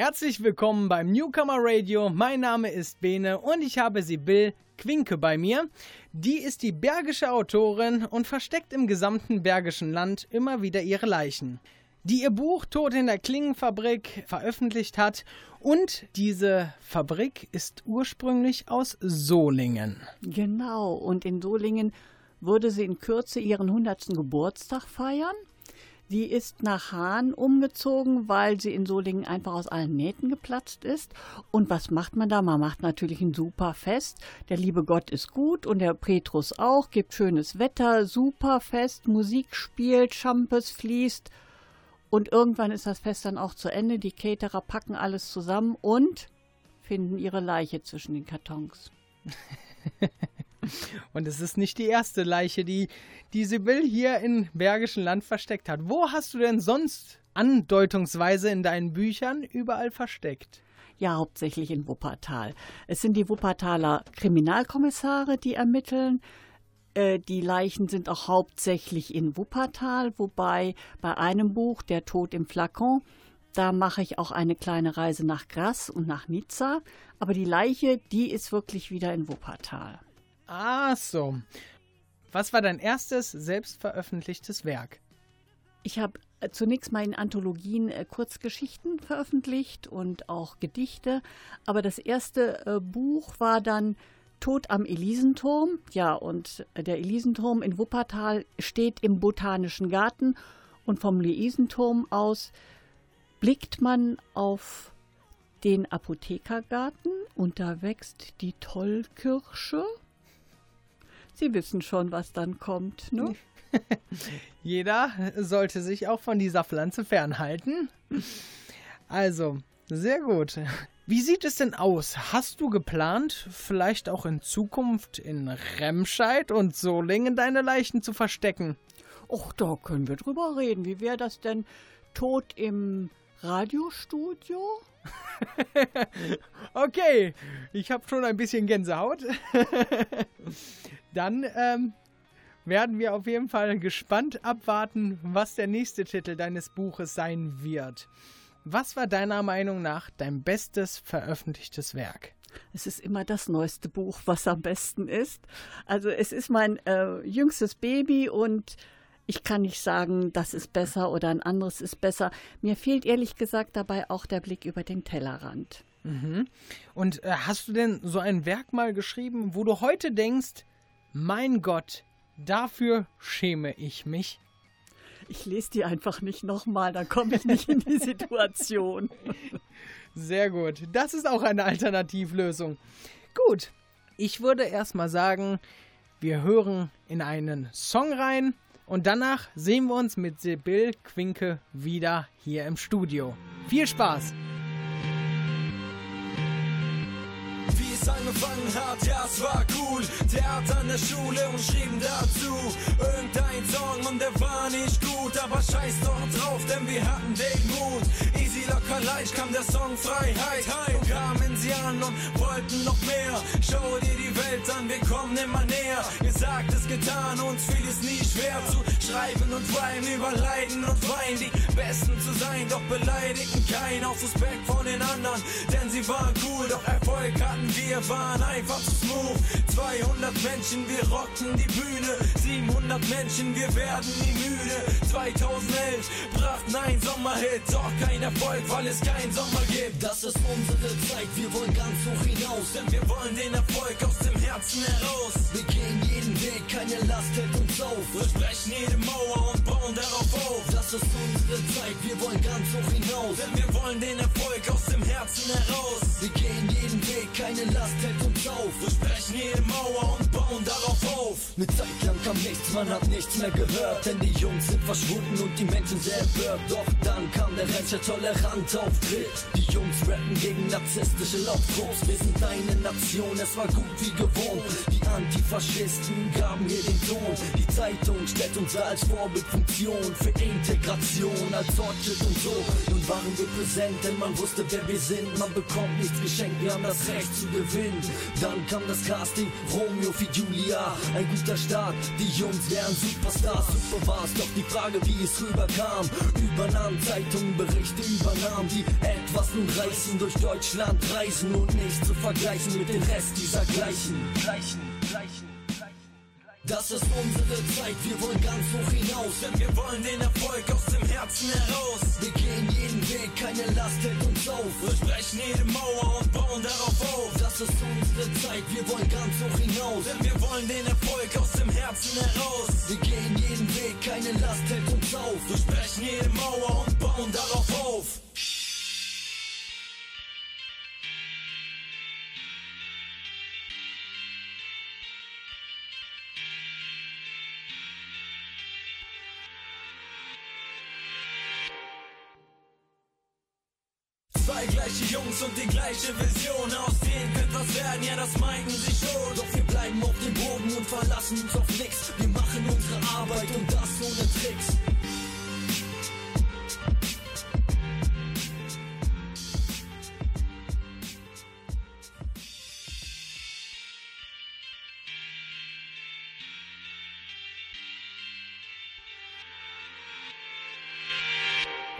Herzlich willkommen beim Newcomer Radio. Mein Name ist Bene und ich habe Sibyl Quinke bei mir. Die ist die bergische Autorin und versteckt im gesamten bergischen Land immer wieder ihre Leichen. Die ihr Buch Tod in der Klingenfabrik veröffentlicht hat. Und diese Fabrik ist ursprünglich aus Solingen. Genau, und in Solingen würde sie in Kürze ihren 100. Geburtstag feiern. Die ist nach Hahn umgezogen, weil sie in Solingen einfach aus allen Nähten geplatzt ist. Und was macht man da? Man macht natürlich ein super Fest. Der liebe Gott ist gut und der Petrus auch, gibt schönes Wetter, super Fest, Musik spielt, Champes fließt. Und irgendwann ist das Fest dann auch zu Ende. Die Caterer packen alles zusammen und finden ihre Leiche zwischen den Kartons. Und es ist nicht die erste Leiche, die, die Sibyl hier in Bergischen Land versteckt hat. Wo hast du denn sonst andeutungsweise in deinen Büchern überall versteckt? Ja, hauptsächlich in Wuppertal. Es sind die Wuppertaler Kriminalkommissare, die ermitteln. Äh, die Leichen sind auch hauptsächlich in Wuppertal, wobei bei einem Buch, Der Tod im Flakon, da mache ich auch eine kleine Reise nach Grasse und nach Nizza. Aber die Leiche, die ist wirklich wieder in Wuppertal. Ah, so. Was war dein erstes selbstveröffentlichtes Werk? Ich habe äh, zunächst mal in Anthologien äh, Kurzgeschichten veröffentlicht und auch Gedichte. Aber das erste äh, Buch war dann Tod am Elisenturm. Ja, und der Elisenturm in Wuppertal steht im Botanischen Garten. Und vom Elisenturm aus blickt man auf den Apothekergarten und da wächst die Tollkirsche. Sie wissen schon, was dann kommt, ne? Jeder sollte sich auch von dieser Pflanze fernhalten. Also, sehr gut. Wie sieht es denn aus? Hast du geplant, vielleicht auch in Zukunft in Remscheid und Solingen deine Leichen zu verstecken? Och, da können wir drüber reden. Wie wäre das denn? Tod im Radiostudio? okay, ich habe schon ein bisschen Gänsehaut. Dann ähm, werden wir auf jeden Fall gespannt abwarten, was der nächste Titel deines Buches sein wird. Was war deiner Meinung nach dein bestes veröffentlichtes Werk? Es ist immer das neueste Buch, was am besten ist. Also es ist mein äh, jüngstes Baby und ich kann nicht sagen, das ist besser oder ein anderes ist besser. Mir fehlt ehrlich gesagt dabei auch der Blick über den Tellerrand. Mhm. Und äh, hast du denn so ein Werk mal geschrieben, wo du heute denkst, mein Gott, dafür schäme ich mich? Ich lese die einfach nicht nochmal, dann komme ich nicht in die Situation. Sehr gut. Das ist auch eine Alternativlösung. Gut, ich würde erstmal sagen, wir hören in einen Song rein und danach sehen wir uns mit Sibyl Quinke wieder hier im Studio. Viel Spaß! Angefangen hat, ja, es war cool. Theater an der Schule und schrieben dazu irgendein Song und der war nicht gut, aber scheiß doch drauf, denn wir hatten den Mut. Easy, locker, leicht kam der Song Freiheit. Und an und wollten noch mehr. Schau dir die Welt an, wir kommen immer näher. Gesagt ist getan, uns fiel es nie schwer zu schreiben und rhymen über Leiden und Wein. Die Besten zu sein, doch beleidigten keinen aus Respekt von den anderen. Denn sie waren cool, doch Erfolg hatten wir, waren einfach zu smooth. 200 Menschen, wir rockten die Bühne. 700 Menschen, wir werden nie müde. 2011 brachten ein Sommerhit, doch kein Erfolg, weil es keinen Sommer gibt. Das ist unsere Zeit, wir wollen ganz hoch hinaus, denn wir wollen den Erfolg aus dem Herzen heraus. Wir gehen jeden Weg, keine Last hält uns auf. Wir sprechen jede Mauer und bauen darauf auf. Das ist unsere Zeit, wir wollen ganz hoch hinaus, denn wir wollen den Erfolg aus dem Herzen heraus. Wir gehen jeden Weg, keine Last hält uns auf. Wir sprechen jede Mauer und bauen darauf auf. Eine Zeit lang kam nichts, man hat nichts mehr gehört, denn die Jungs sind verschwunden und die Menschen sehr empört. Doch dann kam der Rancher tolerant auftritt. Die Jungs rappen gegen narzisstische Lauftrupps. Wir sind eine Nation, es war gut wie gewohnt. Die Antifaschisten gaben hier den Ton. Die Zeitung stellt uns als Vorbildfunktion für Integration, als Fortschritt und so. Nun waren wir präsent, denn man wusste, wer wir sind. Man bekommt nichts geschenkt, wir haben das Recht zu gewinnen. Dann kam das Casting, Romeo für Julia. Ein guter Start. Die Jungs wären Superstars, super war's, doch die Frage, wie es rüberkam. Übernahm Zeitungen, Berichte übernahm, die etwas nun reißen, durch Deutschland reisen und nicht zu vergleichen mit dem Rest dieser Gleichen. Gleichen, Gleichen. Das ist unsere Zeit, wir wollen ganz hoch hinaus, denn wir wollen den Erfolg aus dem Herzen heraus. Wir gehen jeden Weg, keine Last hält uns auf. Wir sprechen jede Mauer und bauen darauf auf. Das ist unsere Zeit, wir wollen ganz hoch hinaus, denn wir wollen den Erfolg aus dem Herzen heraus. Wir gehen jeden Weg, keine Last hält uns auf. Wir sprechen jede Mauer und bauen darauf auf. Jungs und die gleiche Vision. Aus denen könnte was werden, ja, das meinten sie schon. Doch wir bleiben auf dem Boden und verlassen uns auf nix. Wir machen unsere Arbeit und das ohne Tricks.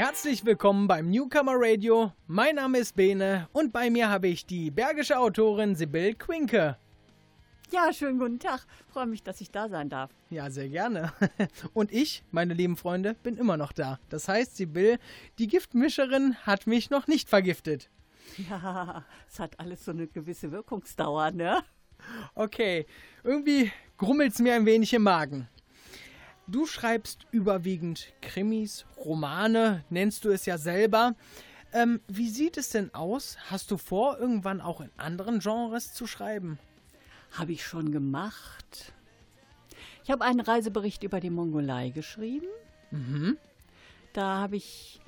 Herzlich willkommen beim Newcomer Radio. Mein Name ist Bene und bei mir habe ich die bergische Autorin Sibyl Quinke. Ja, schönen guten Tag. Freue mich, dass ich da sein darf. Ja, sehr gerne. Und ich, meine lieben Freunde, bin immer noch da. Das heißt, Sibyl, die Giftmischerin, hat mich noch nicht vergiftet. Ja, es hat alles so eine gewisse Wirkungsdauer, ne? Okay, irgendwie grummelt es mir ein wenig im Magen. Du schreibst überwiegend Krimis, Romane, nennst du es ja selber. Ähm, wie sieht es denn aus? Hast du vor, irgendwann auch in anderen Genres zu schreiben? Habe ich schon gemacht. Ich habe einen Reisebericht über die Mongolei geschrieben. Mhm. Da habe ich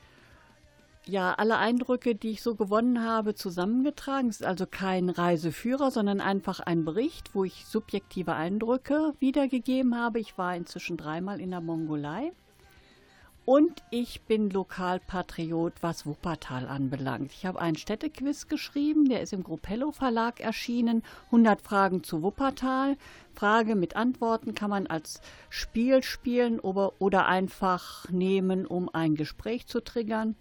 ja alle Eindrücke, die ich so gewonnen habe, zusammengetragen. Es ist also kein Reiseführer, sondern einfach ein Bericht, wo ich subjektive Eindrücke wiedergegeben habe. Ich war inzwischen dreimal in der Mongolei. Und ich bin Lokalpatriot, was Wuppertal anbelangt. Ich habe einen Städtequiz geschrieben, der ist im Gruppello Verlag erschienen. 100 Fragen zu Wuppertal. Frage mit Antworten kann man als Spiel spielen oder, einfach nehmen, um ein Gespräch zu triggern.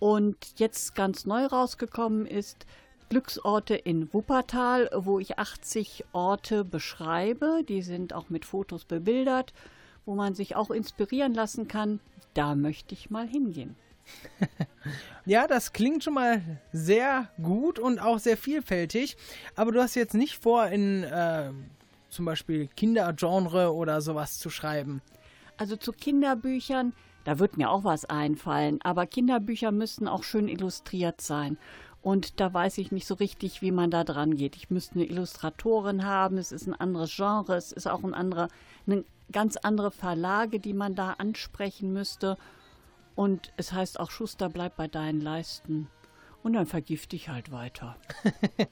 Und jetzt ganz neu rausgekommen ist Glücksorte in Wuppertal, wo ich 80 Orte beschreibe. Die sind auch mit Fotos bebildert, wo man sich auch inspirieren lassen kann. Da möchte ich mal hingehen. ja, das klingt schon mal sehr gut und auch sehr vielfältig. Aber du hast jetzt nicht vor, in äh, zum Beispiel Kindergenre oder sowas zu schreiben. Also zu Kinderbüchern da wird mir auch was einfallen. Aber Kinderbücher müssten auch schön illustriert sein. Und da weiß ich nicht so richtig, wie man da dran geht. Ich müsste eine Illustratorin haben. Es ist ein anderes Genre. Es ist auch ein anderer, eine ganz andere Verlage, die man da ansprechen müsste. Und es heißt auch, Schuster, bleib bei deinen Leisten. Und dann vergifte ich halt weiter.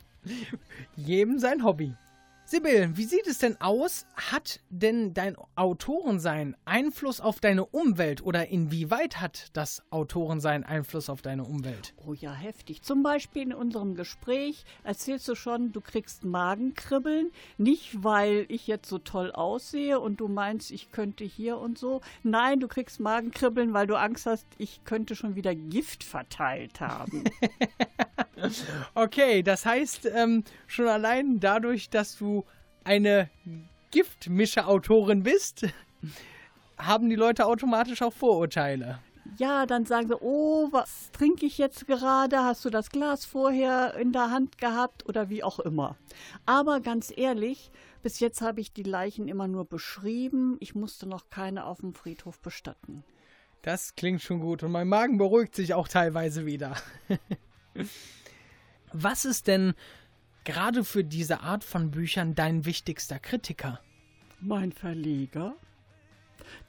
Jedem sein Hobby. Sibyl, wie sieht es denn aus? Hat denn dein Autorensein Einfluss auf deine Umwelt oder inwieweit hat das Autorensein Einfluss auf deine Umwelt? Oh ja, heftig. Zum Beispiel in unserem Gespräch erzählst du schon, du kriegst Magenkribbeln. Nicht, weil ich jetzt so toll aussehe und du meinst, ich könnte hier und so. Nein, du kriegst Magenkribbeln, weil du Angst hast, ich könnte schon wieder Gift verteilt haben. okay, das heißt, ähm, schon allein dadurch, dass du eine Giftmischer-Autorin bist, haben die Leute automatisch auch Vorurteile. Ja, dann sagen sie, oh, was trinke ich jetzt gerade? Hast du das Glas vorher in der Hand gehabt oder wie auch immer. Aber ganz ehrlich, bis jetzt habe ich die Leichen immer nur beschrieben. Ich musste noch keine auf dem Friedhof bestatten. Das klingt schon gut und mein Magen beruhigt sich auch teilweise wieder. Was ist denn gerade für diese Art von Büchern dein wichtigster Kritiker? Mein Verleger.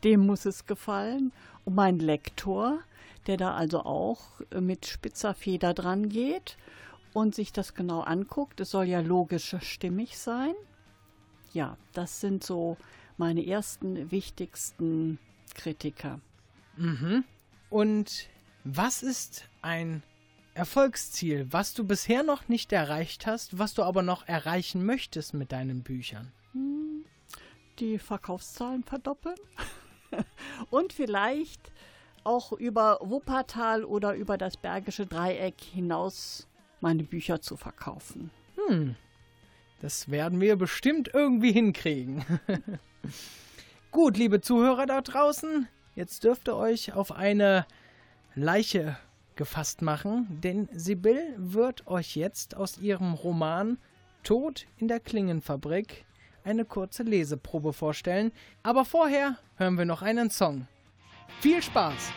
Dem muss es gefallen. Und mein Lektor, der da also auch mit spitzer Feder dran geht und sich das genau anguckt. Es soll ja logisch stimmig sein. Ja, das sind so meine ersten wichtigsten Kritiker. Mhm. Und was ist ein Erfolgsziel, was du bisher noch nicht erreicht hast, was du aber noch erreichen möchtest mit deinen Büchern? Hm. die Verkaufszahlen verdoppeln und vielleicht auch über Wuppertal oder über das Bergische Dreieck hinaus meine Bücher zu verkaufen. Hm, das werden wir bestimmt irgendwie hinkriegen. Gut, liebe Zuhörer da draußen, jetzt dürft ihr euch auf eine Leiche gefasst machen, denn Sibyl wird euch jetzt aus ihrem Roman Tod in der Klingenfabrik eine kurze Leseprobe vorstellen. Aber vorher hören wir noch einen Song. Viel Spaß!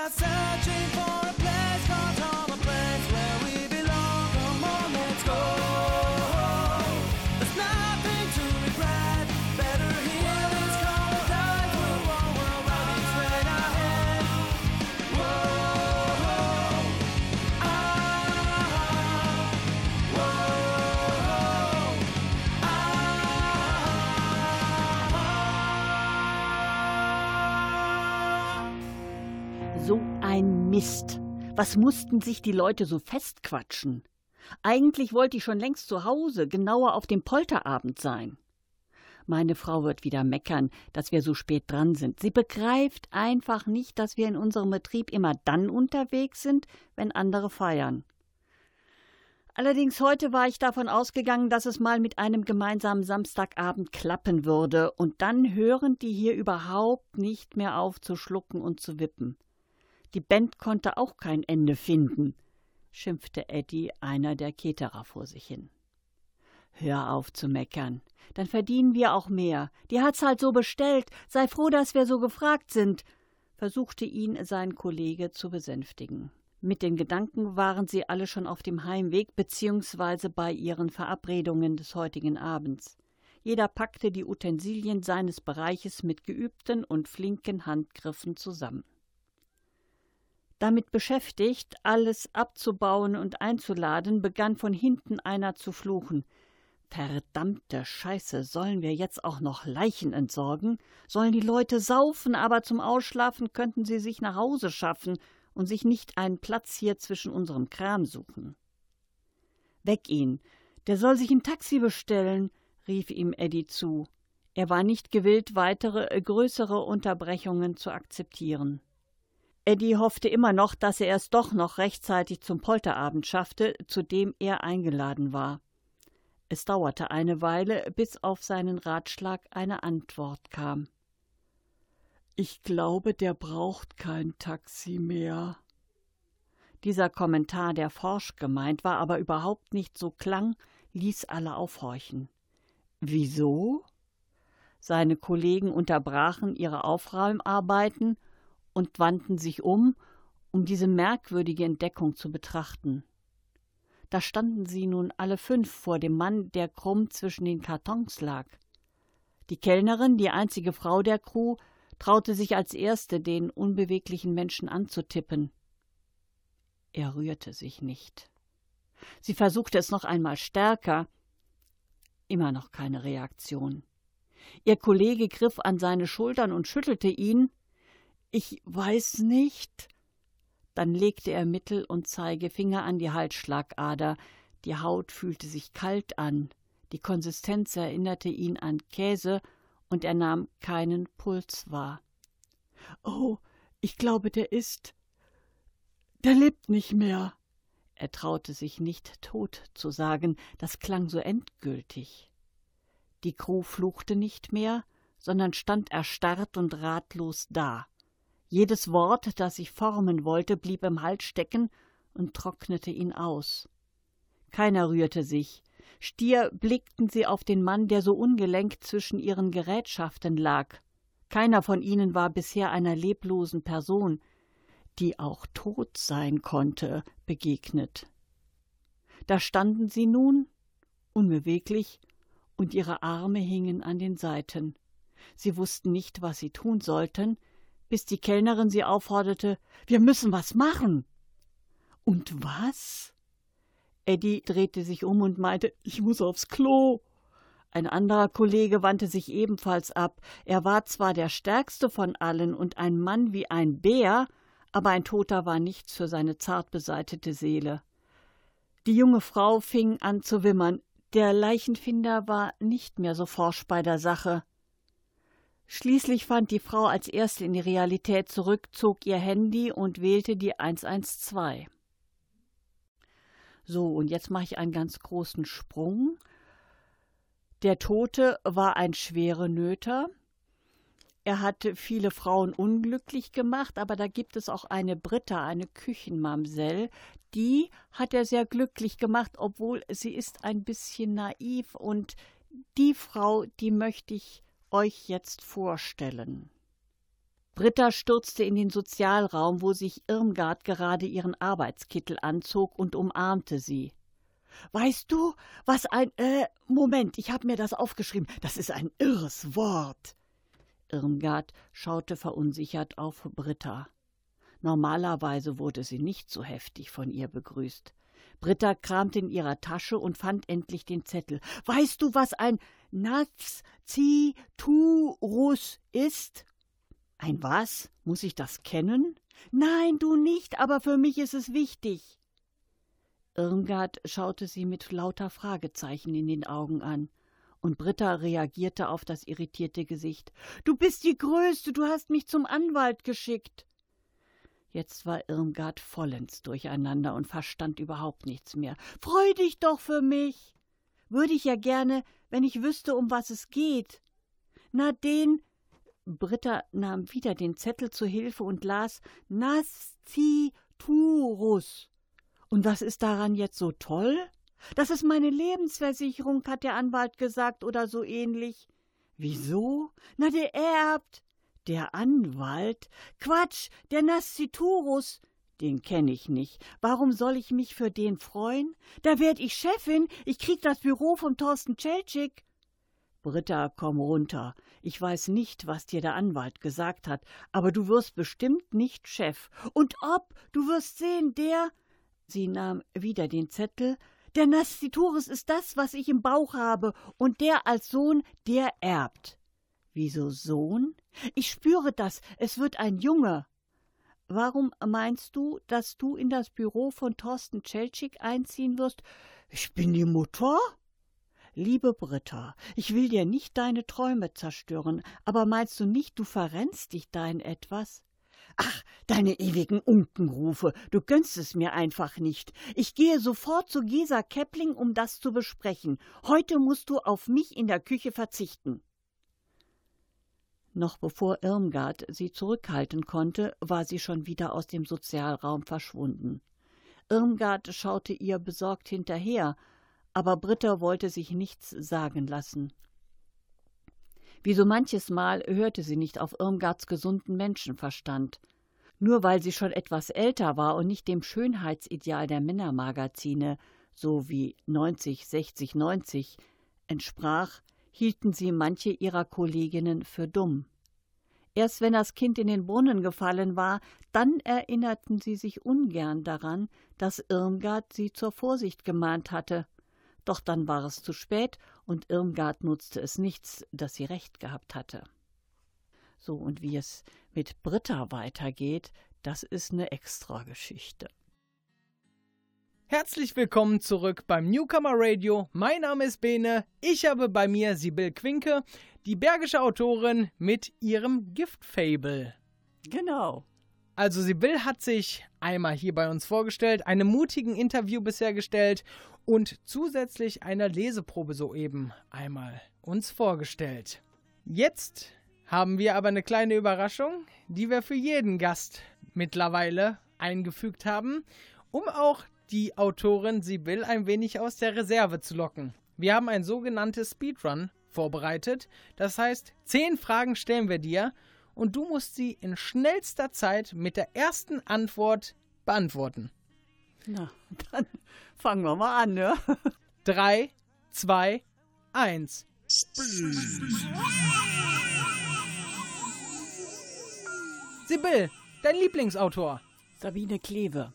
i'm yourself. Mussten sich die Leute so festquatschen? Eigentlich wollte ich schon längst zu Hause, genauer auf dem Polterabend sein. Meine Frau wird wieder meckern, dass wir so spät dran sind. Sie begreift einfach nicht, dass wir in unserem Betrieb immer dann unterwegs sind, wenn andere feiern. Allerdings heute war ich davon ausgegangen, dass es mal mit einem gemeinsamen Samstagabend klappen würde, und dann hören die hier überhaupt nicht mehr auf zu schlucken und zu wippen. Die Band konnte auch kein Ende finden, schimpfte Eddie, einer der Keterer, vor sich hin. Hör auf zu meckern, dann verdienen wir auch mehr. Die hat's halt so bestellt. Sei froh, dass wir so gefragt sind, versuchte ihn sein Kollege zu besänftigen. Mit den Gedanken waren sie alle schon auf dem Heimweg beziehungsweise bei ihren Verabredungen des heutigen Abends. Jeder packte die Utensilien seines Bereiches mit geübten und flinken Handgriffen zusammen. Damit beschäftigt, alles abzubauen und einzuladen, begann von hinten einer zu fluchen. Verdammte Scheiße, sollen wir jetzt auch noch Leichen entsorgen? Sollen die Leute saufen, aber zum Ausschlafen könnten sie sich nach Hause schaffen und sich nicht einen Platz hier zwischen unserem Kram suchen. Weg ihn, der soll sich ein Taxi bestellen, rief ihm Eddie zu. Er war nicht gewillt, weitere äh, größere Unterbrechungen zu akzeptieren. Eddie hoffte immer noch, dass er es doch noch rechtzeitig zum Polterabend schaffte, zu dem er eingeladen war. Es dauerte eine Weile, bis auf seinen Ratschlag eine Antwort kam. Ich glaube, der braucht kein Taxi mehr. Dieser Kommentar, der forsch gemeint war, aber überhaupt nicht so klang, ließ alle aufhorchen. Wieso? Seine Kollegen unterbrachen ihre Aufräumarbeiten und wandten sich um, um diese merkwürdige Entdeckung zu betrachten. Da standen sie nun alle fünf vor dem Mann, der krumm zwischen den Kartons lag. Die Kellnerin, die einzige Frau der Crew, traute sich als erste, den unbeweglichen Menschen anzutippen. Er rührte sich nicht. Sie versuchte es noch einmal stärker. Immer noch keine Reaktion. Ihr Kollege griff an seine Schultern und schüttelte ihn. Ich weiß nicht. Dann legte er Mittel- und Zeigefinger an die Halsschlagader. Die Haut fühlte sich kalt an. Die Konsistenz erinnerte ihn an Käse, und er nahm keinen Puls wahr. Oh, ich glaube, der ist. Der lebt nicht mehr. Er traute sich nicht tot zu sagen, das klang so endgültig. Die Crew fluchte nicht mehr, sondern stand erstarrt und ratlos da. Jedes Wort, das sich formen wollte, blieb im Hals stecken und trocknete ihn aus. Keiner rührte sich. Stier blickten sie auf den Mann, der so ungelenk zwischen ihren Gerätschaften lag. Keiner von ihnen war bisher einer leblosen Person, die auch tot sein konnte, begegnet. Da standen sie nun, unbeweglich, und ihre Arme hingen an den Seiten. Sie wussten nicht, was sie tun sollten, bis die Kellnerin sie aufforderte Wir müssen was machen. Und was? Eddie drehte sich um und meinte Ich muss aufs Klo. Ein anderer Kollege wandte sich ebenfalls ab. Er war zwar der stärkste von allen und ein Mann wie ein Bär, aber ein Toter war nichts für seine zart beseitete Seele. Die junge Frau fing an zu wimmern. Der Leichenfinder war nicht mehr so forsch bei der Sache. Schließlich fand die Frau als erste in die Realität zurück, zog ihr Handy und wählte die 112. So, und jetzt mache ich einen ganz großen Sprung. Der Tote war ein schwere Nöter. Er hatte viele Frauen unglücklich gemacht, aber da gibt es auch eine Britta, eine Küchenmamsell, die hat er sehr glücklich gemacht, obwohl sie ist ein bisschen naiv und die Frau, die möchte ich euch jetzt vorstellen. Britta stürzte in den Sozialraum, wo sich Irmgard gerade ihren Arbeitskittel anzog und umarmte sie. Weißt du, was ein äh Moment, ich habe mir das aufgeschrieben. Das ist ein irres Wort. Irmgard schaute verunsichert auf Britta. Normalerweise wurde sie nicht so heftig von ihr begrüßt. Britta kramte in ihrer Tasche und fand endlich den Zettel. Weißt du, was ein Naziturus ist? Ein was? Muss ich das kennen? Nein, du nicht, aber für mich ist es wichtig. Irmgard schaute sie mit lauter Fragezeichen in den Augen an und Britta reagierte auf das irritierte Gesicht. Du bist die Größte, du hast mich zum Anwalt geschickt. Jetzt war Irmgard vollends durcheinander und verstand überhaupt nichts mehr. Freu dich doch für mich. Würde ich ja gerne, wenn ich wüsste, um was es geht. Na, den. Britta nahm wieder den Zettel zu Hilfe und las Nasciturus. Und was ist daran jetzt so toll? Das ist meine Lebensversicherung, hat der Anwalt gesagt, oder so ähnlich. Wieso? Na, der erbt. Der Anwalt? Quatsch, der Nasciturus. Den kenne ich nicht. Warum soll ich mich für den freuen? Da werd ich Chefin. Ich krieg das Büro vom Thorsten Czelczyk. Britta, komm runter. Ich weiß nicht, was dir der Anwalt gesagt hat, aber du wirst bestimmt nicht Chef. Und ob, du wirst sehen, der. Sie nahm wieder den Zettel, der Nascituris ist das, was ich im Bauch habe, und der als Sohn, der erbt. Wieso Sohn? Ich spüre das, es wird ein Junge. Warum meinst du, dass du in das Büro von Thorsten Czelczyk einziehen wirst? Ich bin die Mutter? Liebe Britta, ich will dir nicht deine Träume zerstören, aber meinst du nicht, du verrennst dich da in etwas? Ach, deine ewigen Unkenrufe, du gönnst es mir einfach nicht. Ich gehe sofort zu Gesa Keppling, um das zu besprechen. Heute musst du auf mich in der Küche verzichten. Noch bevor Irmgard sie zurückhalten konnte, war sie schon wieder aus dem Sozialraum verschwunden. Irmgard schaute ihr besorgt hinterher, aber Britta wollte sich nichts sagen lassen. Wie so manches Mal hörte sie nicht auf Irmgards gesunden Menschenverstand. Nur weil sie schon etwas älter war und nicht dem Schönheitsideal der Männermagazine, so wie 90, 60, 90, entsprach, hielten sie manche ihrer Kolleginnen für dumm. Erst wenn das Kind in den Brunnen gefallen war, dann erinnerten sie sich ungern daran, dass Irmgard sie zur Vorsicht gemahnt hatte. Doch dann war es zu spät und Irmgard nutzte es nichts, dass sie recht gehabt hatte. So, und wie es mit Britta weitergeht, das ist eine Extrageschichte. Herzlich willkommen zurück beim Newcomer Radio. Mein Name ist Bene. Ich habe bei mir Sibyl Quinke, die bergische Autorin mit ihrem Giftfable. Genau. Also Sibyl hat sich einmal hier bei uns vorgestellt, einem mutigen Interview bisher gestellt und zusätzlich eine Leseprobe soeben einmal uns vorgestellt. Jetzt haben wir aber eine kleine Überraschung, die wir für jeden Gast mittlerweile eingefügt haben, um auch die Autorin Sibyl ein wenig aus der Reserve zu locken. Wir haben ein sogenanntes Speedrun vorbereitet. Das heißt, zehn Fragen stellen wir dir und du musst sie in schnellster Zeit mit der ersten Antwort beantworten. Na, dann fangen wir mal an, ne? Drei, zwei, eins. Sibyl, dein Lieblingsautor. Sabine Kleve.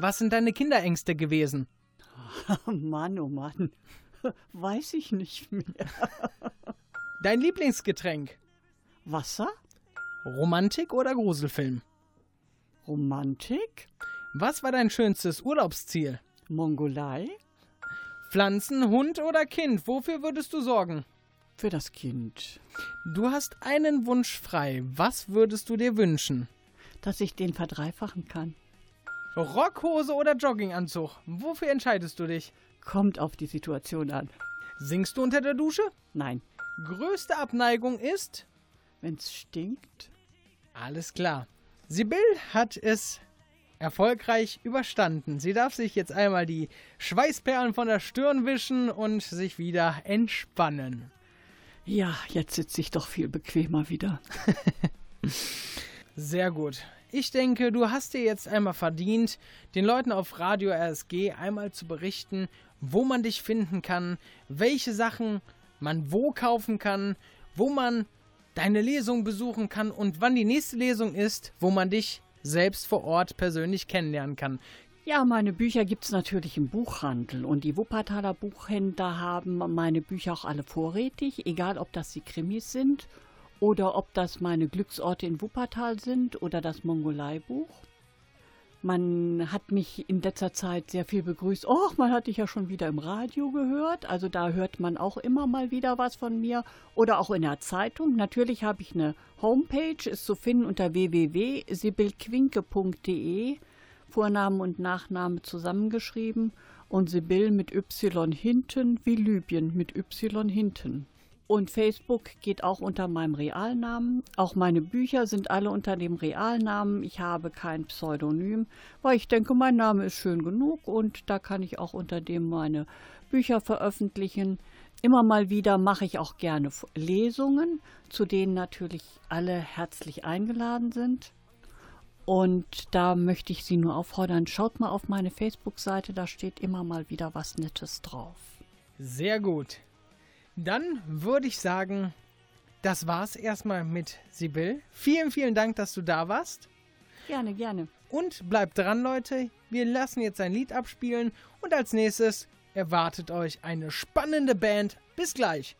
Was sind deine Kinderängste gewesen? Mann, oh Mann. Weiß ich nicht mehr. Dein Lieblingsgetränk? Wasser? Romantik oder Gruselfilm? Romantik? Was war dein schönstes Urlaubsziel? Mongolei? Pflanzen, Hund oder Kind? Wofür würdest du sorgen? Für das Kind. Du hast einen Wunsch frei. Was würdest du dir wünschen? Dass ich den verdreifachen kann. Rockhose oder Jogginganzug? Wofür entscheidest du dich? Kommt auf die Situation an. Singst du unter der Dusche? Nein. Größte Abneigung ist? Wenn's stinkt? Alles klar. Sibyl hat es erfolgreich überstanden. Sie darf sich jetzt einmal die Schweißperlen von der Stirn wischen und sich wieder entspannen. Ja, jetzt sitze ich doch viel bequemer wieder. Sehr gut. Ich denke, du hast dir jetzt einmal verdient, den Leuten auf Radio RSG einmal zu berichten, wo man dich finden kann, welche Sachen man wo kaufen kann, wo man deine Lesung besuchen kann und wann die nächste Lesung ist, wo man dich selbst vor Ort persönlich kennenlernen kann. Ja, meine Bücher gibt es natürlich im Buchhandel und die Wuppertaler Buchhändler haben meine Bücher auch alle vorrätig, egal ob das die Krimis sind oder ob das meine Glücksorte in Wuppertal sind oder das Mongolei-Buch. Man hat mich in letzter Zeit sehr viel begrüßt. Och, man hat dich ja schon wieder im Radio gehört. Also da hört man auch immer mal wieder was von mir. Oder auch in der Zeitung. Natürlich habe ich eine Homepage, ist zu finden unter www.sibylquinke.de. Vornamen und Nachname zusammengeschrieben. Und Sibyl mit Y hinten wie Libyen mit Y hinten. Und Facebook geht auch unter meinem Realnamen. Auch meine Bücher sind alle unter dem Realnamen. Ich habe kein Pseudonym, weil ich denke, mein Name ist schön genug und da kann ich auch unter dem meine Bücher veröffentlichen. Immer mal wieder mache ich auch gerne Lesungen, zu denen natürlich alle herzlich eingeladen sind. Und da möchte ich Sie nur auffordern, schaut mal auf meine Facebook-Seite, da steht immer mal wieder was Nettes drauf. Sehr gut. Dann würde ich sagen, das war's erstmal mit Sibyl. Vielen, vielen Dank, dass du da warst. Gerne, gerne. Und bleibt dran, Leute. Wir lassen jetzt ein Lied abspielen und als nächstes erwartet euch eine spannende Band. Bis gleich.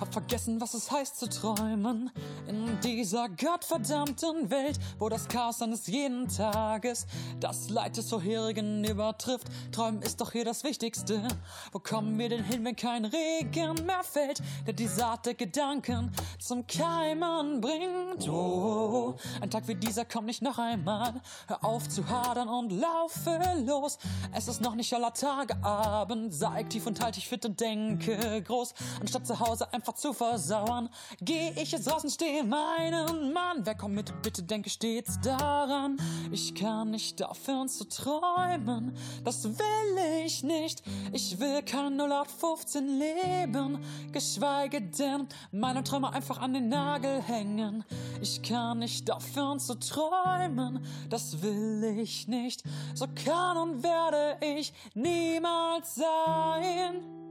Hab vergessen, was es heißt zu träumen. In dieser gottverdammten Welt, wo das Chaos eines jeden Tages das Leid des vorherigen übertrifft. Träumen ist doch hier das Wichtigste. Wo kommen wir denn hin, wenn kein Regen mehr fällt, der die Saat der Gedanken zum Keimen bringt? Oh, ein Tag wie dieser kommt nicht noch einmal. Hör auf zu hadern und laufe los. Es ist noch nicht aller Tage Abend. Sei tief und halt dich fit und denke groß. Anstatt zu Hause einfach einfach zu versauern. Geh ich jetzt raus und stehe meinen Mann. Wer kommt mit, bitte denke stets daran. Ich kann nicht aufhören zu träumen. Das will ich nicht. Ich will kein 0815 leben. Geschweige denn meine Träume einfach an den Nagel hängen. Ich kann nicht aufhören zu träumen. Das will ich nicht. So kann und werde ich niemals sein.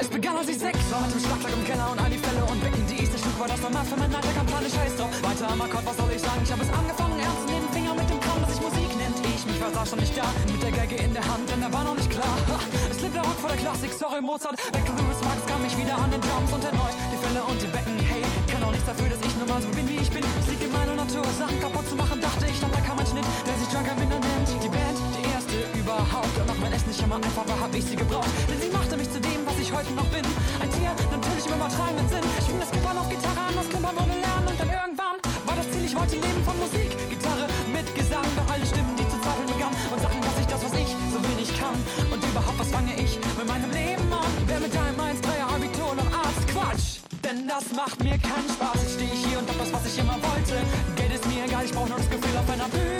Es begann als ich sechs war mit dem Schlagzeug im Keller und all die Fälle und Becken, die ich Stück war das normal für mein Alter, kam Plan, scheiß drauf. Weiter am Akkord, was soll ich sagen? Ich habe es angefangen, ernst zu nehmen, Finger mit dem Kamm, dass ich Musik nennt. Ich, mich war da schon nicht da, mit der Geige in der Hand, denn er war noch nicht klar. Ha, es lebt der Rock vor der Klassik, sorry Mozart. Back to Louis Marx kam ich wieder an den Drums und erneut die Fälle und die Becken. Hey, kann auch nichts dafür, dass ich nur mal so bin, wie ich bin. Es liegt in meiner Natur, Sachen kaputt zu machen, dachte ich, dann da kam ein Schnitt, der sich Drunker Winner nennt. Die Band, die erste überhaupt. Und auch wenn es nicht immer einfach war, hab ich sie gebraucht. Denn sie machte mich zu dem, ich heute noch bin. Ein Tier, natürlich im übertragenen Sinn. Ich fing das Klippern auf Gitarre an, das Klimpern ohne lernen. Und dann irgendwann war das Ziel, ich wollte leben von Musik. Gitarre mit Gesang, doch alle Stimmen, die zu zweifeln begannen. Und sagten, dass ich das, was ich so wenig kann. Und überhaupt, was fange ich mit meinem Leben an? Wer mit deinem 1-3er Abitur noch Arzt? Quatsch! Denn das macht mir keinen Spaß. Jetzt stehe ich hier und hab das, was ich immer wollte. Geld ist mir egal, ich brauch nur das Gefühl auf einer Bühne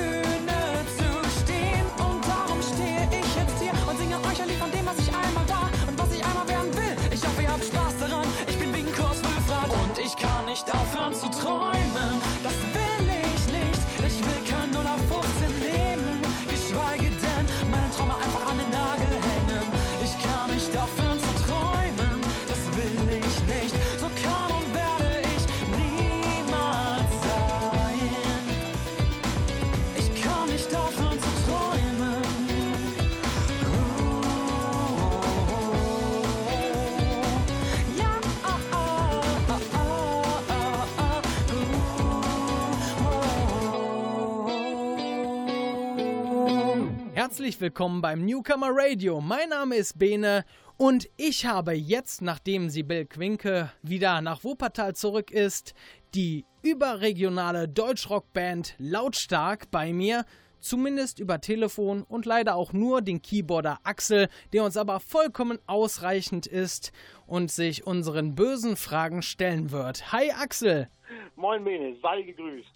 Herzlich willkommen beim Newcomer Radio. Mein Name ist Bene und ich habe jetzt, nachdem Sibyl Quinke wieder nach Wuppertal zurück ist, die überregionale Deutschrockband Lautstark bei mir. Zumindest über Telefon und leider auch nur den Keyboarder Axel, der uns aber vollkommen ausreichend ist und sich unseren bösen Fragen stellen wird. Hi Axel! Moin Bene, sei gegrüßt.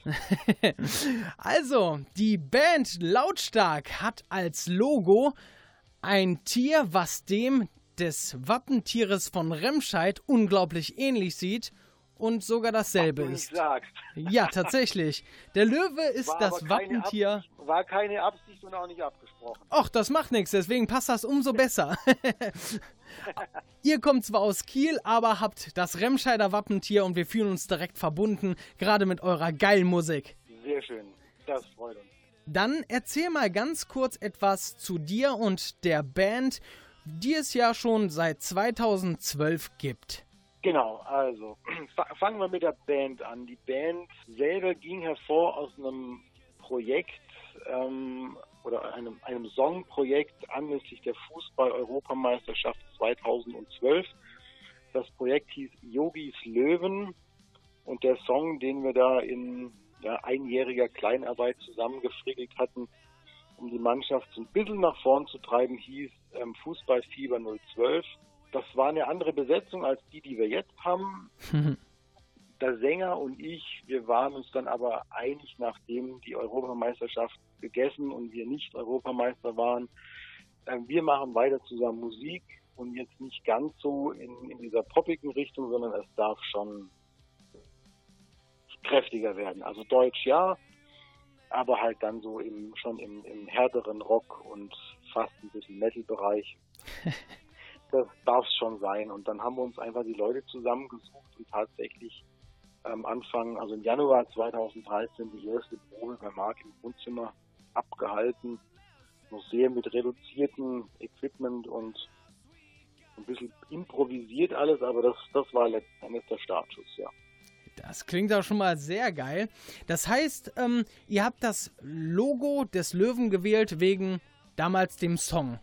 Also, die Band Lautstark hat als Logo ein Tier, was dem des Wappentieres von Remscheid unglaublich ähnlich sieht und sogar dasselbe Ach, ist. sagst. Ja, tatsächlich. Der Löwe ist War das Wappentier. Absicht, war keine Absicht und auch nicht abgesprochen. Och, das macht nichts, deswegen passt das umso besser. Ihr kommt zwar aus Kiel, aber habt das Remscheider Wappentier und wir fühlen uns direkt verbunden, gerade mit eurer geilen Musik. Sehr schön, das freut uns. Dann erzähl mal ganz kurz etwas zu dir und der Band, die es ja schon seit 2012 gibt. Genau, also fa- fangen wir mit der Band an. Die Band selber ging hervor aus einem Projekt ähm, oder einem, einem Songprojekt anlässlich der Fußball-Europameisterschaft 2012. Das Projekt hieß Yogis Löwen und der Song, den wir da in ja, einjähriger Kleinarbeit zusammengefrickelt hatten, um die Mannschaft so ein bisschen nach vorn zu treiben, hieß ähm, Fußballfieber 012. Das war eine andere Besetzung als die, die wir jetzt haben. Der Sänger und ich, wir waren uns dann aber einig, nachdem die Europameisterschaft gegessen und wir nicht Europameister waren. äh, Wir machen weiter zusammen Musik und jetzt nicht ganz so in, in dieser poppigen Richtung, sondern es darf schon kräftiger werden. Also Deutsch ja, aber halt dann so im, schon im, im härteren Rock und fast ein bisschen Metal-Bereich. das darf es schon sein. Und dann haben wir uns einfach die Leute zusammengesucht und tatsächlich am Anfang, also im Januar 2013, die erste Probe bei Marc im Wohnzimmer abgehalten. Sehr mit reduziertem Equipment und ein bisschen improvisiert alles, aber das, das war letzten Endes der Startschuss, ja. Das klingt auch schon mal sehr geil. Das heißt, ähm, ihr habt das Logo des Löwen gewählt wegen damals dem Song.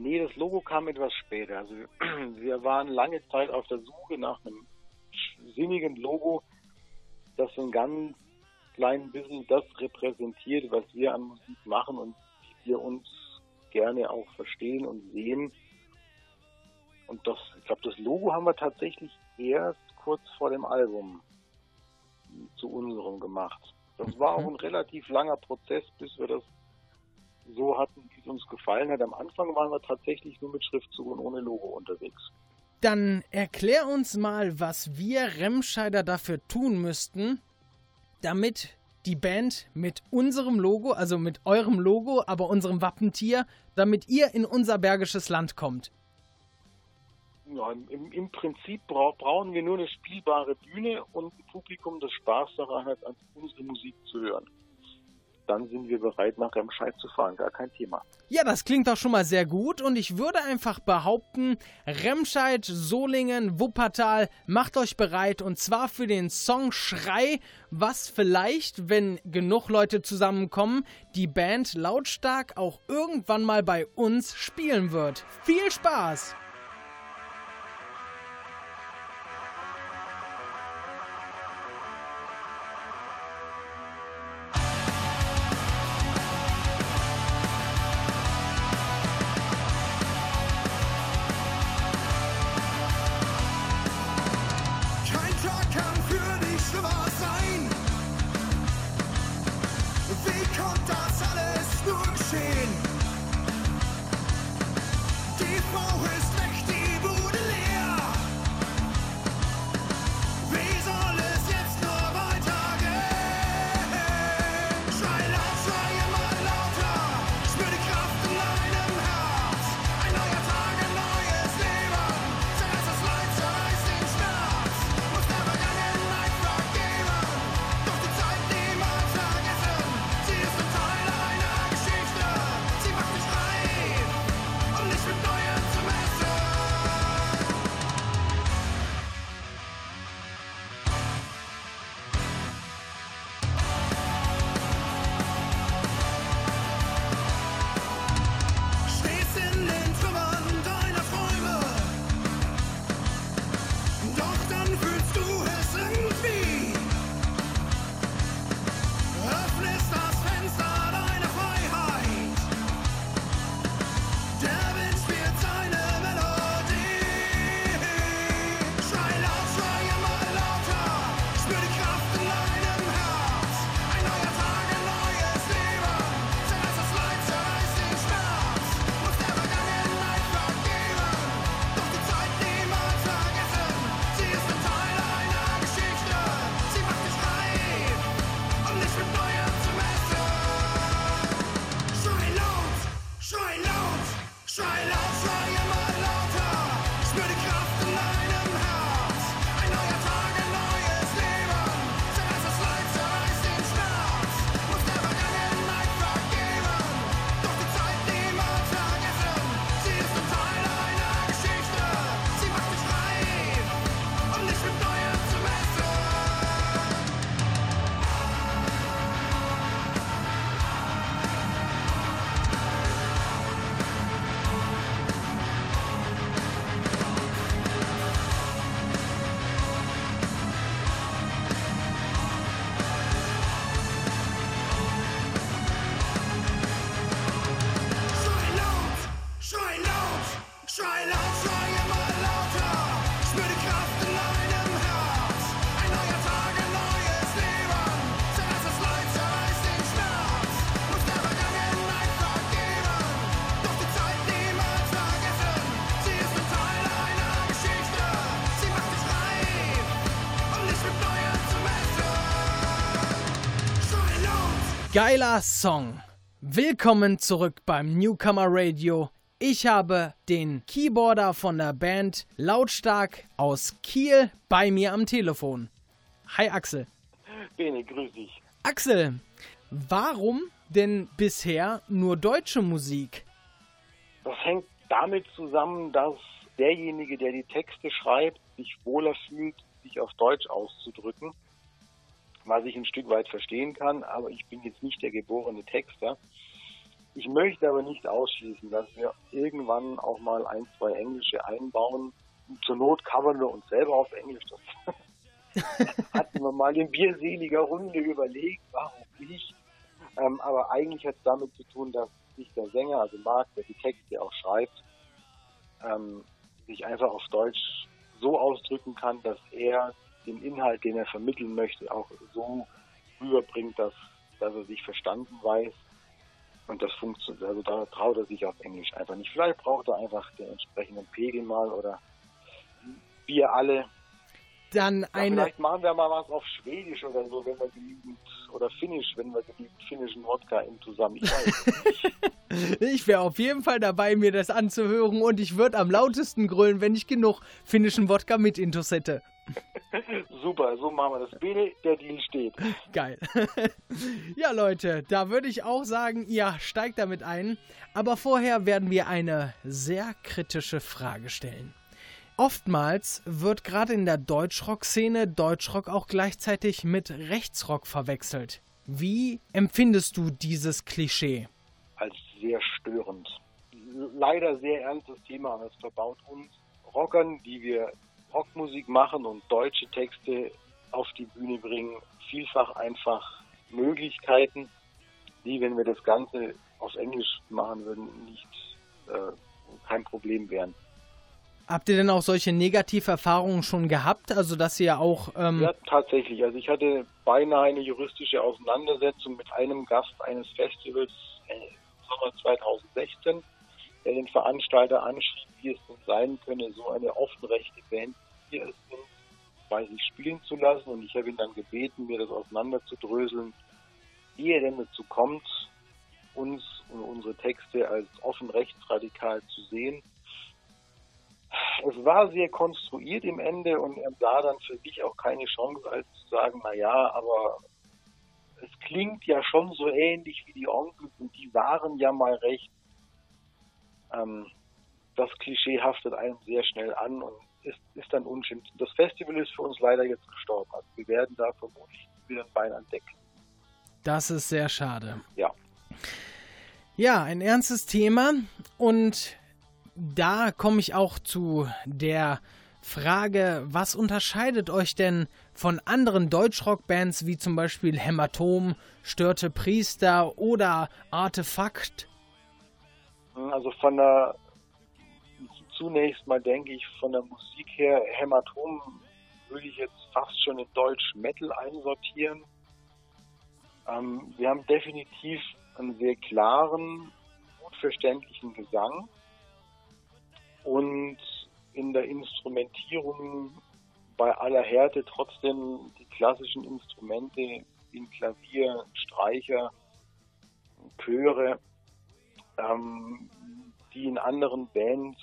Nee, das Logo kam etwas später. Also wir waren lange Zeit auf der Suche nach einem sinnigen Logo, das so ein ganz klein bisschen das repräsentiert, was wir an Musik machen und wie wir uns gerne auch verstehen und sehen. Und das, ich glaube, das Logo haben wir tatsächlich erst kurz vor dem Album zu unserem gemacht. Das war auch ein relativ langer Prozess, bis wir das so hatten, wie es uns gefallen hat. Am Anfang waren wir tatsächlich nur mit Schriftzug und ohne Logo unterwegs. Dann erklär uns mal, was wir Remscheider dafür tun müssten, damit die Band mit unserem Logo, also mit eurem Logo, aber unserem Wappentier, damit ihr in unser bergisches Land kommt. Ja, im, im Prinzip bra brauchen wir nur eine spielbare Bühne und ein Publikum, das Spaß daran hat, unsere Musik zu hören dann sind wir bereit, nach Remscheid zu fahren. Gar kein Thema. Ja, das klingt doch schon mal sehr gut und ich würde einfach behaupten, Remscheid, Solingen, Wuppertal, macht euch bereit und zwar für den Song Schrei, was vielleicht, wenn genug Leute zusammenkommen, die Band lautstark auch irgendwann mal bei uns spielen wird. Viel Spaß! Geiler Song. Willkommen zurück beim Newcomer Radio. Ich habe den Keyboarder von der Band Lautstark aus Kiel bei mir am Telefon. Hi Axel. Bene, grüß dich. Axel, warum denn bisher nur deutsche Musik? Das hängt damit zusammen, dass derjenige, der die Texte schreibt, sich wohler fühlt, sich auf Deutsch auszudrücken, was ich ein Stück weit verstehen kann, aber ich bin jetzt nicht der geborene Texter. Ich möchte aber nicht ausschließen, dass wir irgendwann auch mal ein, zwei Englische einbauen. Zur Not covern wir uns selber auf Englisch. Das hatten wir mal in bierseliger Runde überlegt, warum nicht. Ähm, aber eigentlich hat es damit zu tun, dass sich der Sänger, also Marc, der die Texte auch schreibt, ähm, sich einfach auf Deutsch so ausdrücken kann, dass er den Inhalt, den er vermitteln möchte, auch so rüberbringt, dass, dass er sich verstanden weiß. Und das funktioniert, also da traut er sich auf Englisch einfach nicht. Vielleicht braucht er einfach den entsprechenden Pegel mal oder wir alle. Dann Ja, eine. vielleicht machen wir mal was auf Schwedisch oder so, wenn wir genügend, oder Finnisch, wenn wir genügend finnischen Wodka in zusammen. Ich. Ich wäre auf jeden Fall dabei, mir das anzuhören und ich würde am lautesten grüllen, wenn ich genug finnischen Wodka mit Intus hätte. Super, so machen wir das. Bene, der Deal steht. Geil. ja, Leute, da würde ich auch sagen, ihr steigt damit ein. Aber vorher werden wir eine sehr kritische Frage stellen. Oftmals wird gerade in der Deutschrock-Szene Deutschrock auch gleichzeitig mit Rechtsrock verwechselt. Wie empfindest du dieses Klischee? als sehr störend. Leider sehr ernstes Thema, es verbaut uns Rockern, die wir Rockmusik machen und deutsche Texte auf die Bühne bringen, vielfach einfach Möglichkeiten, die, wenn wir das Ganze auf Englisch machen würden, nicht äh, kein Problem wären. Habt ihr denn auch solche Negativerfahrungen schon gehabt? Also, dass ihr auch. Ähm, Ja, tatsächlich. Also ich hatte beinahe eine juristische Auseinandersetzung mit einem Gast eines Festivals äh, im Sommer 2016, der den Veranstalter anschrieb, wie es denn sein könne, so eine offenrechte Band, wie wir es sind, bei sich spielen zu lassen. Und ich habe ihn dann gebeten, mir das auseinanderzudröseln, wie er denn dazu kommt, uns und unsere Texte als offen rechtsradikal zu sehen. Es war sehr konstruiert im Ende und er sah dann für sich auch keine Chance, als zu sagen, na ja, aber es klingt ja schon so ähnlich wie die Onkels und die waren ja mal recht. Ähm, das Klischee haftet einem sehr schnell an und ist, ist dann unschön. Das Festival ist für uns leider jetzt gestorben. Also wir werden da vermutlich wieder ein Bein andecken. Das ist sehr schade. Ja. Ja, ein ernstes Thema und da komme ich auch zu der Frage, was unterscheidet euch denn von anderen Deutschrock-Bands wie zum Beispiel Hämatom, Störte Priester oder Artefakt? Also von der, zunächst mal denke ich, von der Musik her, Hämatom würde ich jetzt fast schon in Deutsch Metal einsortieren. Ähm, wir haben definitiv einen sehr klaren, gut verständlichen Gesang und in der Instrumentierung bei aller Härte trotzdem die klassischen Instrumente wie ein Klavier, Streicher, Chöre, ähm, die in anderen Bands,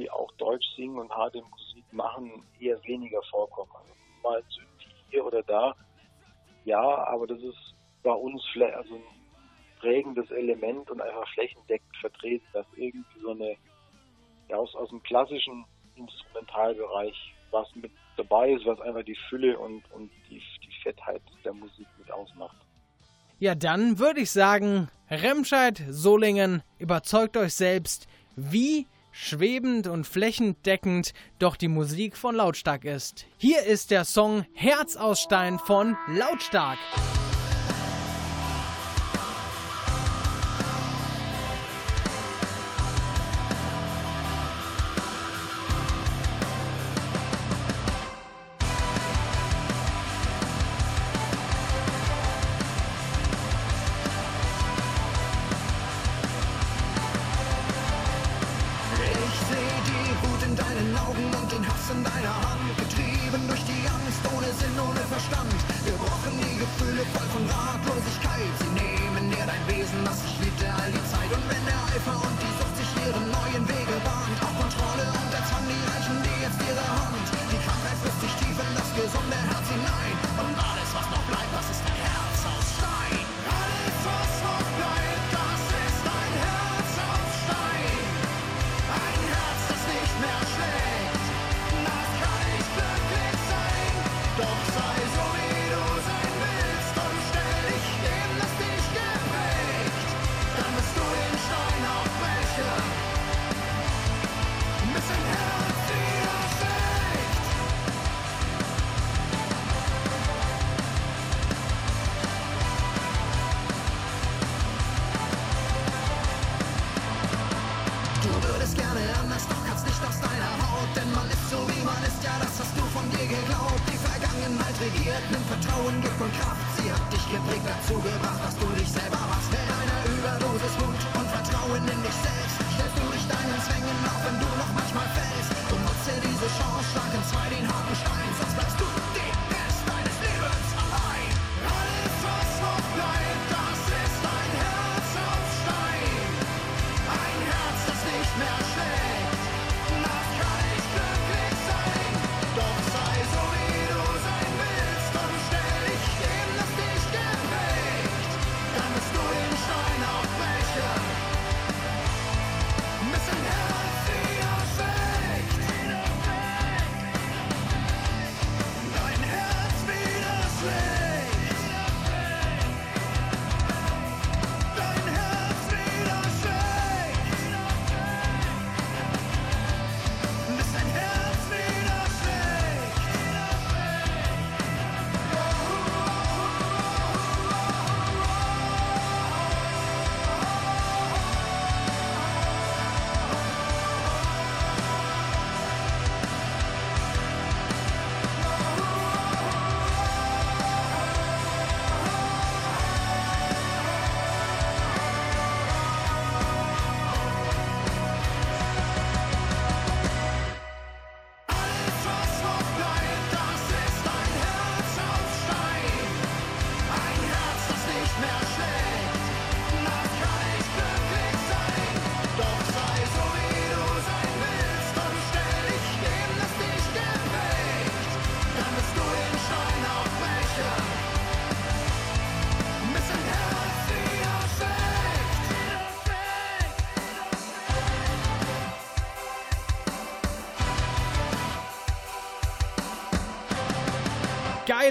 die auch Deutsch singen und harte Musik machen, eher weniger vorkommen. Also mal hier oder da, ja, aber das ist bei uns also ein prägendes Element und einfach flächendeckend vertreten, dass irgendwie so eine, ja, aus, aus dem klassischen Instrumentalbereich was mit dabei ist, was einfach die Fülle und, und die, die Fettheit der Musik mit ausmacht. Ja, dann würde ich sagen, Remscheid, Solingen, überzeugt euch selbst, wie schwebend und flächendeckend doch die Musik von Lautstark ist. Hier ist der Song Herz aus Stein von Lautstark.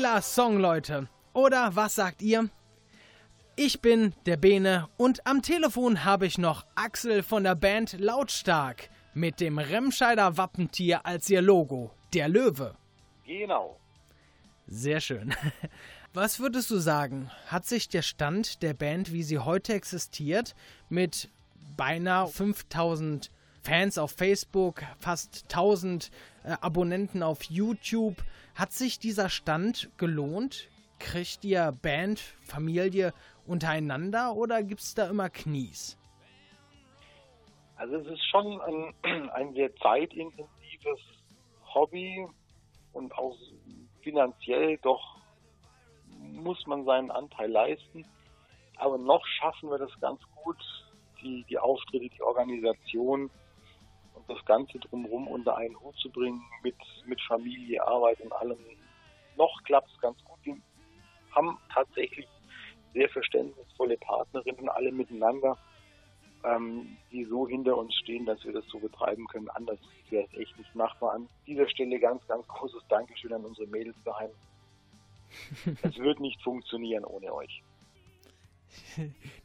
Geiler Song, Leute. Oder was sagt ihr? Ich bin der Bene und am Telefon habe ich noch Axel von der Band Lautstark mit dem Remscheider Wappentier als ihr Logo, der Löwe. Genau. Sehr schön. Was würdest du sagen? Hat sich der Stand der Band, wie sie heute existiert, mit beinahe 5000 Fans auf Facebook, fast 1000 äh, Abonnenten auf YouTube, hat sich dieser Stand gelohnt? Kriegt ihr Band, Familie untereinander oder gibt es da immer Knies? Also es ist schon ein, ein sehr zeitintensives Hobby und auch finanziell doch muss man seinen Anteil leisten. Aber noch schaffen wir das ganz gut, die, die Auftritte, die Organisation das Ganze drumherum unter einen Hut zu bringen mit, mit Familie, Arbeit und allem. Noch klappt es ganz gut. Wir haben tatsächlich sehr verständnisvolle Partnerinnen, alle miteinander, ähm, die so hinter uns stehen, dass wir das so betreiben können. Anders wäre es echt nicht machbar. An dieser Stelle ganz, ganz großes Dankeschön an unsere Mädels daheim. Es wird nicht funktionieren ohne euch.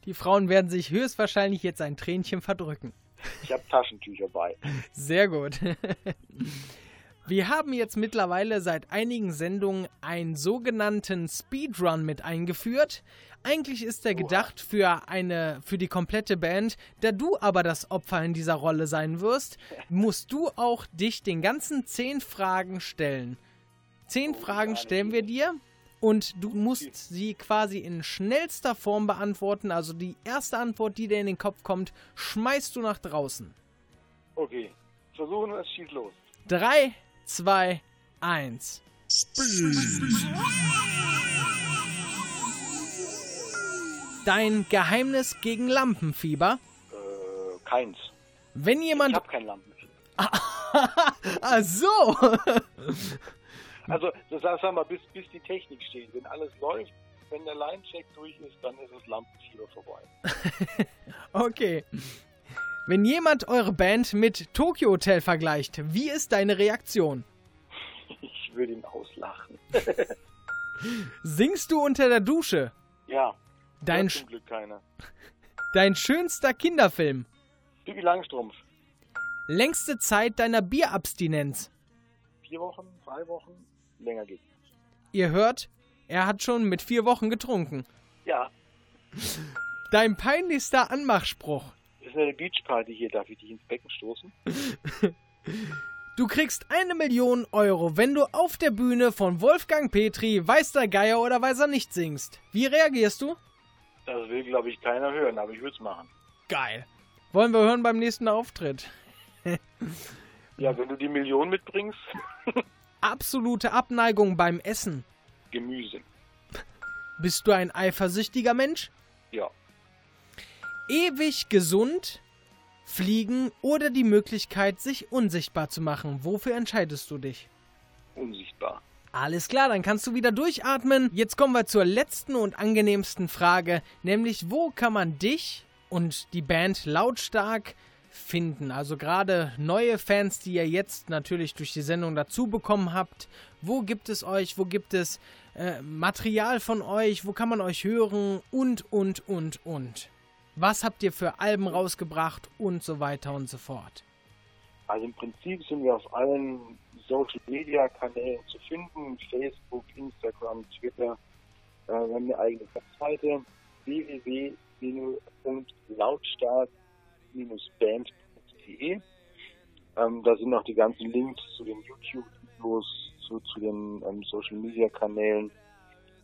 Die Frauen werden sich höchstwahrscheinlich jetzt ein Tränchen verdrücken. Ich habe Taschentücher bei. Sehr gut. Wir haben jetzt mittlerweile seit einigen Sendungen einen sogenannten Speedrun mit eingeführt. Eigentlich ist der gedacht für eine für die komplette Band. Da du aber das Opfer in dieser Rolle sein wirst, musst du auch dich den ganzen zehn Fragen stellen. Zehn Fragen stellen wir dir und du musst sie quasi in schnellster Form beantworten. Also die erste Antwort, die dir in den Kopf kommt, schmeißt du nach draußen. Okay, versuchen wir es, schieß los. 3, 2, 1. Dein Geheimnis gegen Lampenfieber? Äh, keins. Wenn Ich jemand. habe kein Lampenfieber. Ach so! Also, das sag sag mal, bis, bis die Technik steht. Wenn alles läuft, wenn der Line-Check durch ist, dann ist das Lampenfieber vorbei. Okay. Wenn jemand eure Band mit Tokyo Hotel vergleicht, wie ist deine Reaktion? Ich würde ihn auslachen. Singst du unter der Dusche? Ja, Dein, zum Glück keiner. dein schönster Kinderfilm? Bibi Langstrumpf. Längste Zeit deiner Bierabstinenz? Vier Wochen, drei Wochen, länger nicht. Ihr hört, er hat schon mit vier Wochen getrunken. Ja, Dein peinlichster Anmachspruch? ist eine Beachparty hier. Darf ich dich ins Becken stoßen? Du kriegst eine Million Euro, wenn du auf der Bühne von Wolfgang Petri Weiß der Geier oder Weiß er nicht singst. Wie reagierst du? Das will, glaube ich, keiner hören, aber ich würde es machen. Geil. Wollen wir hören beim nächsten Auftritt? Ja, wenn du die Million mitbringst, Absolute Abneigung beim Essen. Gemüse. Bist du ein eifersüchtiger Mensch? Ja. Ewig gesund, fliegen oder die Möglichkeit, sich unsichtbar zu machen. Wofür entscheidest du dich? Unsichtbar. Alles klar, dann kannst du wieder durchatmen. Jetzt kommen wir zur letzten und angenehmsten Frage, nämlich wo kann man dich und die Band lautstark finden? Also gerade neue Fans, die ihr jetzt natürlich durch die Sendung dazu bekommen habt. Wo gibt es euch? Wo gibt es äh, Material von euch? Wo kann man euch hören? Und, und, und, und. Was habt ihr für Alben rausgebracht und so weiter und so fort? Also im Prinzip sind wir auf allen Social Media Kanälen zu finden. Facebook, Instagram, Twitter. Äh, wir haben eine eigene Webseite www.lautstark-band.de. Ähm, da sind noch die ganzen Links zu den YouTube-Videos, zu, zu den ähm, Social Media Kanälen.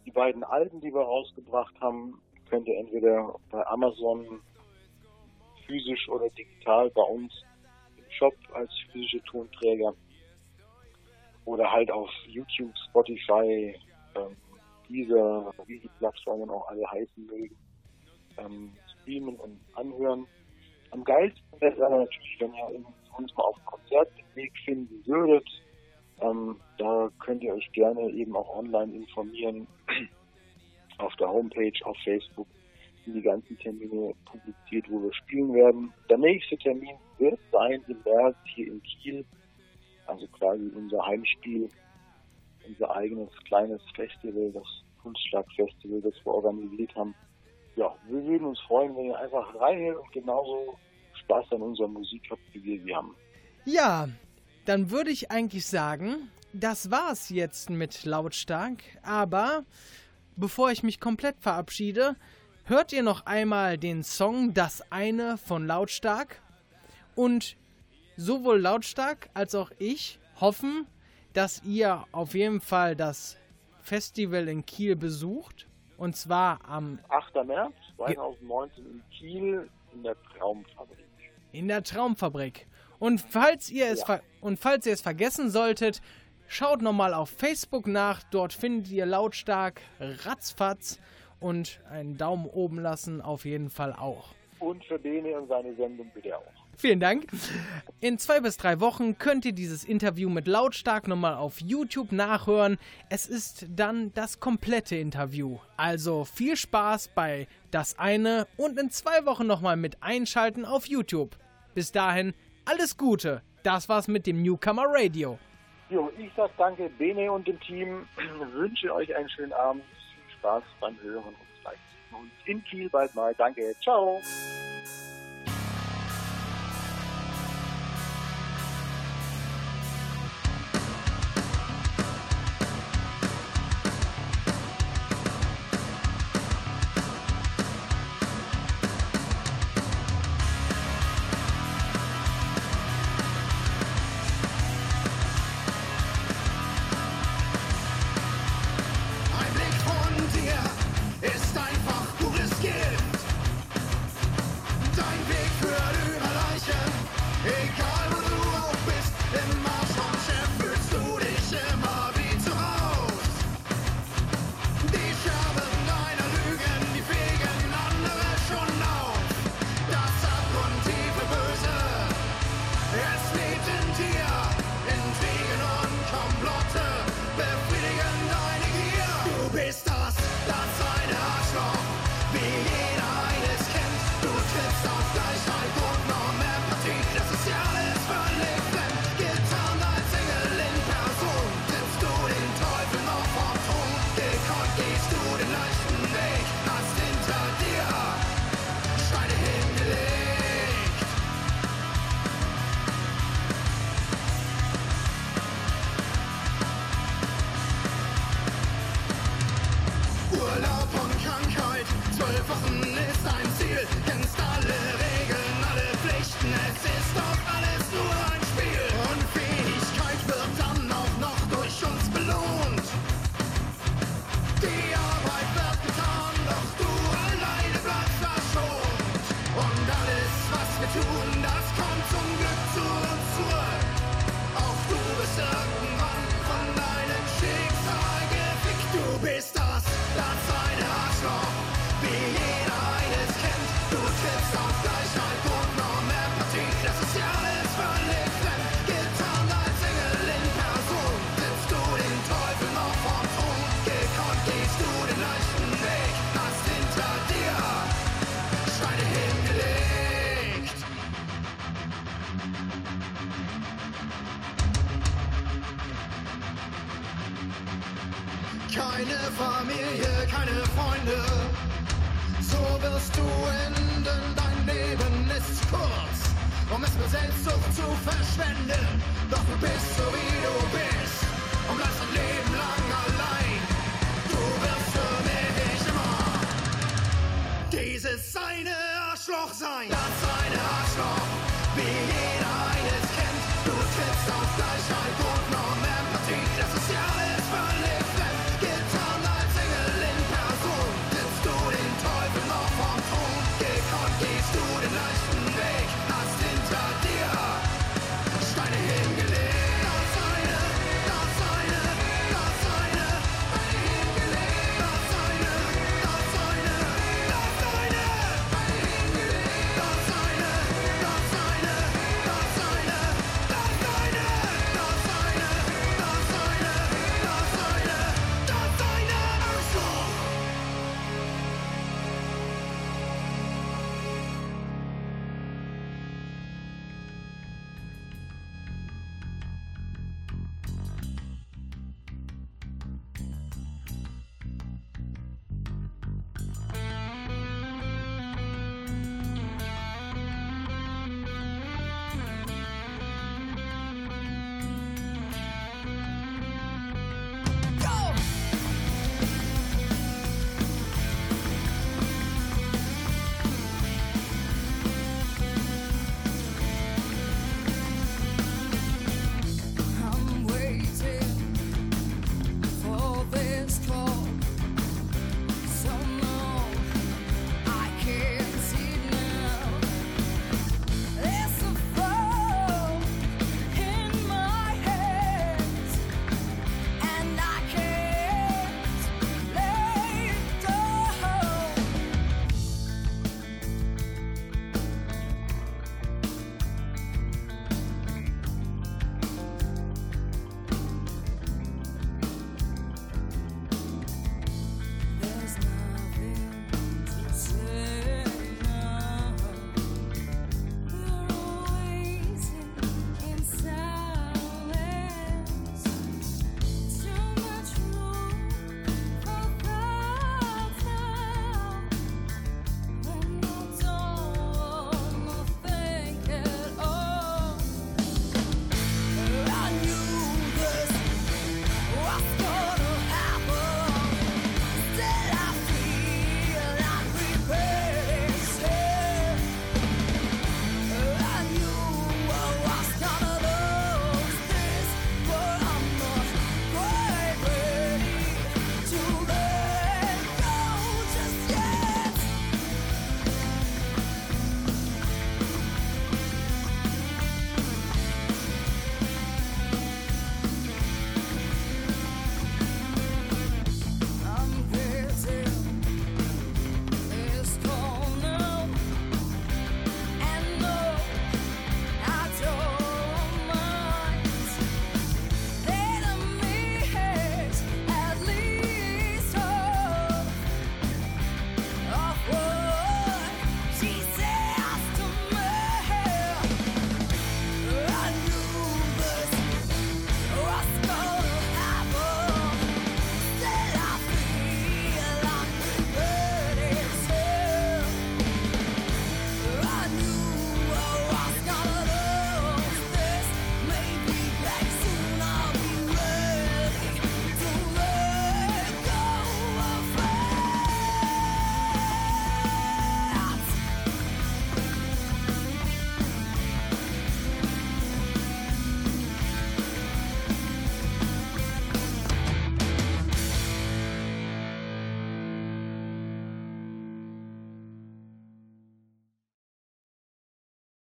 Die beiden Alben, die wir rausgebracht haben, könnt ihr entweder bei Amazon physisch oder digital bei uns im Shop als physische Tonträger oder halt auf YouTube, Spotify, ähm, dieser, wie die Plattformen auch alle heißen mögen, ähm, streamen und anhören. Am geilsten wäre es natürlich, wenn ihr uns mal auf dem Konzertweg finden würdet. Ähm, da könnt ihr euch gerne eben auch online informieren. auf der Homepage, auf Facebook sind die ganzen Termine publiziert, wo wir spielen werden. Der nächste Termin wird sein im März hier in Kiel, also quasi unser Heimspiel, unser eigenes kleines Festival, das Kunstschlagfestival, das wir organisiert haben. Ja, wir würden uns freuen, wenn ihr einfach reinhört und genauso Spaß an unserer Musik habt, wie wir sie haben. Ja, dann würde ich eigentlich sagen, das war's jetzt mit Lautstark. Aber bevor ich mich komplett verabschiede, hört ihr noch einmal den Song Das eine von Lautstark. Und sowohl Lautstark als auch ich hoffen, dass ihr auf jeden Fall das Festival in Kiel besucht. Und zwar am 8. März 2019 in Kiel in der Traumfabrik. in der Traumfabrik. Und falls ihr es Ja. und falls ihr es vergessen solltet, schaut nochmal auf Facebook nach. Dort findet ihr lautstark ratzfatz und einen Daumen oben lassen auf jeden Fall auch. Und für Bene und seine Sendung bitte auch. Vielen Dank. In zwei bis drei Wochen könnt ihr dieses Interview mit Lautstark nochmal auf YouTube nachhören. Es ist dann das komplette Interview. Also viel Spaß bei das eine und in zwei Wochen nochmal mit einschalten auf YouTube. Bis dahin, alles Gute. Das war's mit dem Newcomer Radio. Jo, ich sag danke Bene und dem Team. Wünsche euch einen schönen Abend. Viel Spaß beim Hören und vielleicht sehen wir uns in Kiel bald mal. Danke. Ciao.